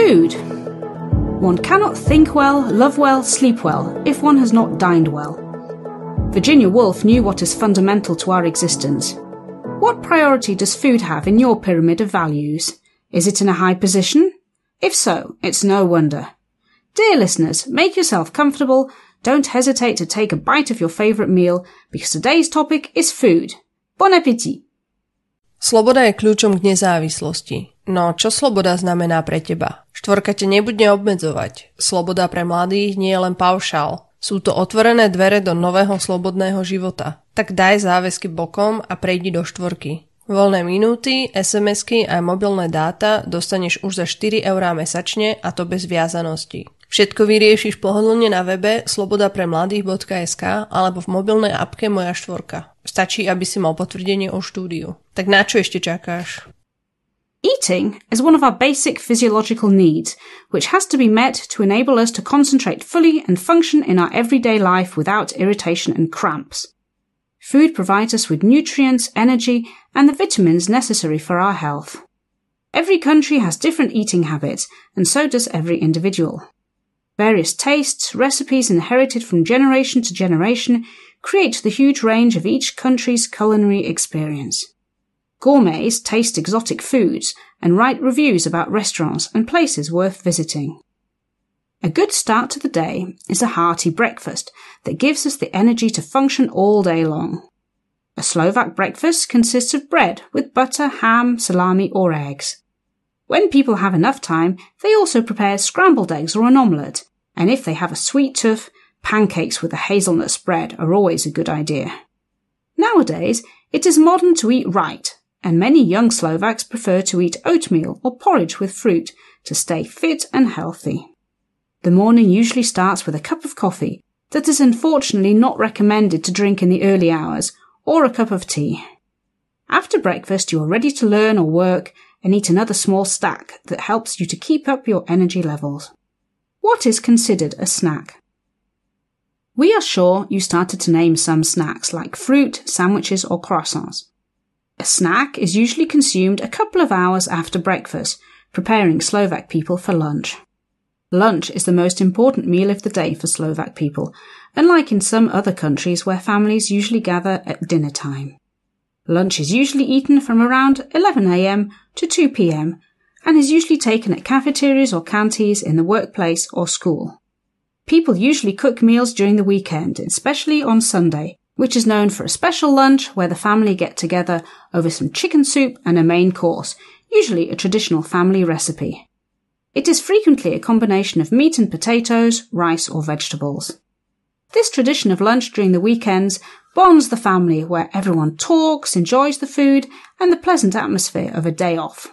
Food. One cannot think well, love well, sleep well if one has not dined well. Virginia Woolf knew what is fundamental to our existence. What priority does food have in your pyramid of values? Is it in a high position? If so, it's no wonder. Dear listeners, make yourself comfortable. Don't hesitate to take a bite of your favorite meal because today's topic is food. Bon appétit! Sloboda je kľúčom k nezávislosti. No čo sloboda znamená pre teba? Štvorka te nebude obmedzovať. Sloboda pre mladých nie je len paušál. Sú to otvorené dvere do nového slobodného života. Tak daj záväzky bokom a prejdi do štvorky. Voľné minúty, SMS-ky a mobilné dáta dostaneš už za 4 eurá mesačne a to bez viazanosti. Všetko vyriešiš pohodlne na webe slobodapremladých.sk alebo v mobilnej apke Moja štvorka. Stačí, aby si mal potvrdenie o štúdiu. Tak na čo ešte čakáš? Eating is one of our basic physiological needs, which has to be met to enable us to concentrate fully and function in our everyday life without irritation and cramps. Food provides us with nutrients, energy, and the vitamins necessary for our health. Every country has different eating habits, and so does every individual. Various tastes, recipes inherited from generation to generation create the huge range of each country's culinary experience. Gourmets taste exotic foods and write reviews about restaurants and places worth visiting. A good start to the day is a hearty breakfast that gives us the energy to function all day long. A Slovak breakfast consists of bread with butter, ham, salami, or eggs. When people have enough time, they also prepare scrambled eggs or an omelette, and if they have a sweet tooth, pancakes with a hazelnut spread are always a good idea. Nowadays, it is modern to eat right, and many young Slovaks prefer to eat oatmeal or porridge with fruit to stay fit and healthy. The morning usually starts with a cup of coffee that is unfortunately not recommended to drink in the early hours, or a cup of tea. After breakfast, you are ready to learn or work and eat another small snack that helps you to keep up your energy levels. What is considered a snack? We are sure you started to name some snacks like fruit, sandwiches, or croissants. A snack is usually consumed a couple of hours after breakfast, preparing Slovak people for lunch. Lunch is the most important meal of the day for Slovak people, unlike in some other countries where families usually gather at dinner time. Lunch is usually eaten from around 11am to 2pm and is usually taken at cafeterias or canteens in the workplace or school. People usually cook meals during the weekend, especially on Sunday, which is known for a special lunch where the family get together over some chicken soup and a main course, usually a traditional family recipe. It is frequently a combination of meat and potatoes, rice or vegetables. This tradition of lunch during the weekends bonds the family where everyone talks, enjoys the food and the pleasant atmosphere of a day off.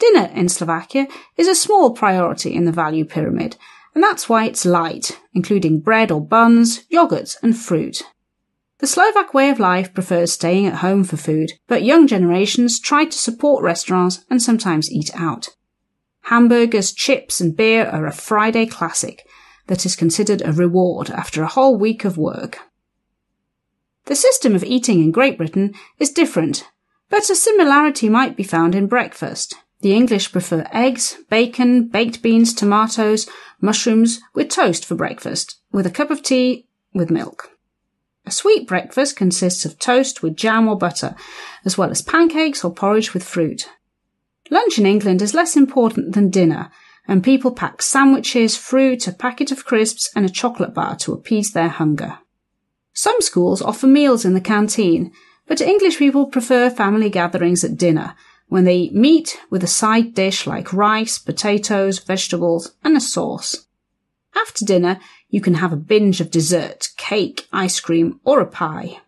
Dinner in Slovakia is a small priority in the value pyramid and that's why it's light, including bread or buns, yogurts, and fruit. The Slovak way of life prefers staying at home for food, but young generations try to support restaurants and sometimes eat out. Hamburgers, chips, and beer are a Friday classic that is considered a reward after a whole week of work. The system of eating in Great Britain is different, but a similarity might be found in breakfast. The English prefer eggs, bacon, baked beans, tomatoes, mushrooms with toast for breakfast, with a cup of tea with milk. A sweet breakfast consists of toast with jam or butter, as well as pancakes or porridge with fruit. Lunch in England is less important than dinner, and people pack sandwiches, fruit, a packet of crisps, and a chocolate bar to appease their hunger. Some schools offer meals in the canteen, but English people prefer family gatherings at dinner, when they eat meat with a side dish like rice, potatoes, vegetables, and a sauce. After dinner, you can have a binge of dessert, cake, ice cream, or a pie.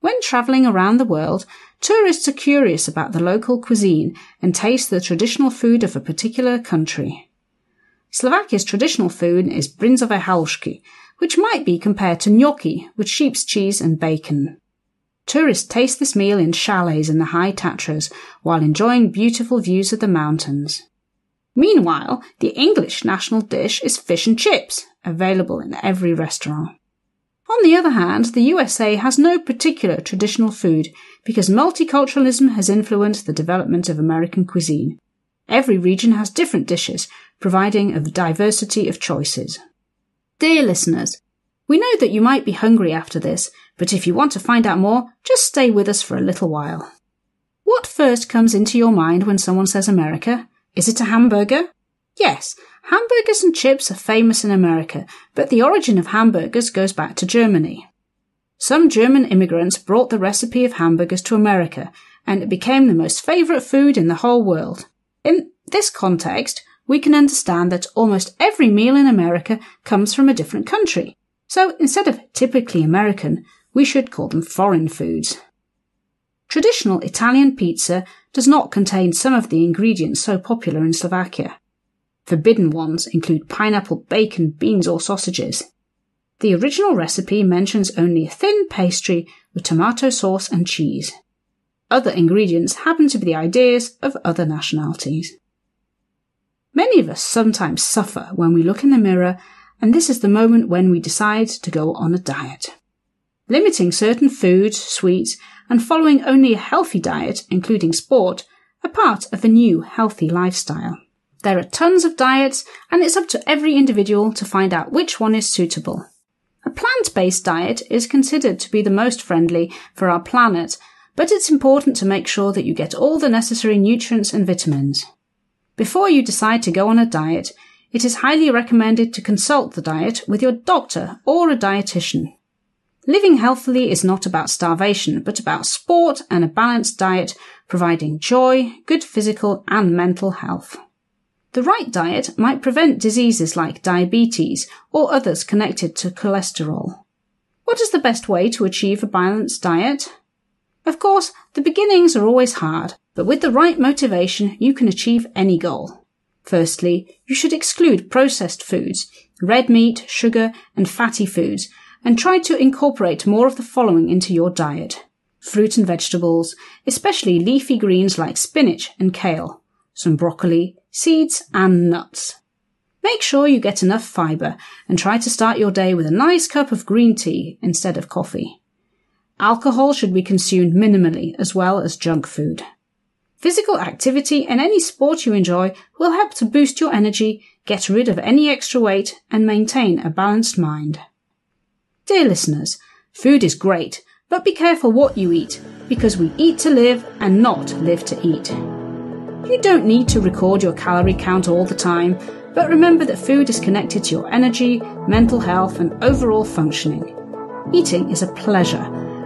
When travelling around the world, tourists are curious about the local cuisine and taste the traditional food of a particular country. Slovakia's traditional food is bryndzové halušky, which might be compared to gnocchi with sheep's cheese and bacon. Tourists taste this meal in chalets in the high Tatras while enjoying beautiful views of the mountains. Meanwhile, the English national dish is fish and chips, available in every restaurant. On the other hand, the USA has no particular traditional food because multiculturalism has influenced the development of American cuisine. Every region has different dishes, providing a diversity of choices. Dear listeners, we know that you might be hungry after this, but if you want to find out more, just stay with us for a little while. What first comes into your mind when someone says America? Is it a hamburger? Yes, hamburgers and chips are famous in America, but the origin of hamburgers goes back to Germany. Some German immigrants brought the recipe of hamburgers to America, and it became the most favourite food in the whole world. In this context, we can understand that almost every meal in America comes from a different country. So instead of typically American, we should call them foreign foods. Traditional Italian pizza does not contain some of the ingredients so popular in Slovakia. Forbidden ones include pineapple, bacon, beans, or sausages. The original recipe mentions only a thin pastry with tomato sauce and cheese. Other ingredients happen to be the ideas of other nationalities. Many of us sometimes suffer when we look in the mirror, and this is the moment when we decide to go on a diet. Limiting certain foods, sweets, and following only a healthy diet, including sport, are part of a new healthy lifestyle. There are tons of diets, and it's up to every individual to find out which one is suitable. A plant-based diet is considered to be the most friendly for our planet, but it's important to make sure that you get all the necessary nutrients and vitamins. Before you decide to go on a diet, it is highly recommended to consult the diet with your doctor or a dietitian. Living healthily is not about starvation, but about sport and a balanced diet, providing joy, good physical and mental health. The right diet might prevent diseases like diabetes or others connected to cholesterol. What is the best way to achieve a balanced diet? Of course, the beginnings are always hard, but with the right motivation, you can achieve any goal. Firstly, you should exclude processed foods, red meat, sugar, and fatty foods, and try to incorporate more of the following into your diet. Fruit and vegetables, especially leafy greens like spinach and kale, some broccoli, seeds, and nuts. Make sure you get enough fibre and try to start your day with a nice cup of green tea instead of coffee. Alcohol should be consumed minimally as well as junk food. Physical activity and any sport you enjoy will help to boost your energy, get rid of any extra weight, and maintain a balanced mind. Dear listeners, food is great, but be careful what you eat, because we eat to live and not live to eat. You don't need to record your calorie count all the time, but remember that food is connected to your energy, mental health, and overall functioning. Eating is a pleasure,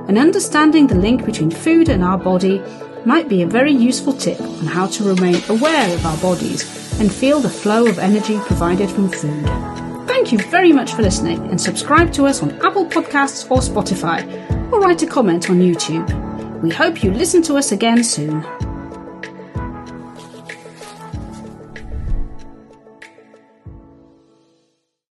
and understanding the link between food and our body might be a very useful tip on how to remain aware of our bodies and feel the flow of energy provided from food. Thank you very much for listening and subscribe to us on Apple Podcasts or Spotify or write a comment on YouTube. We hope you listen to us again soon.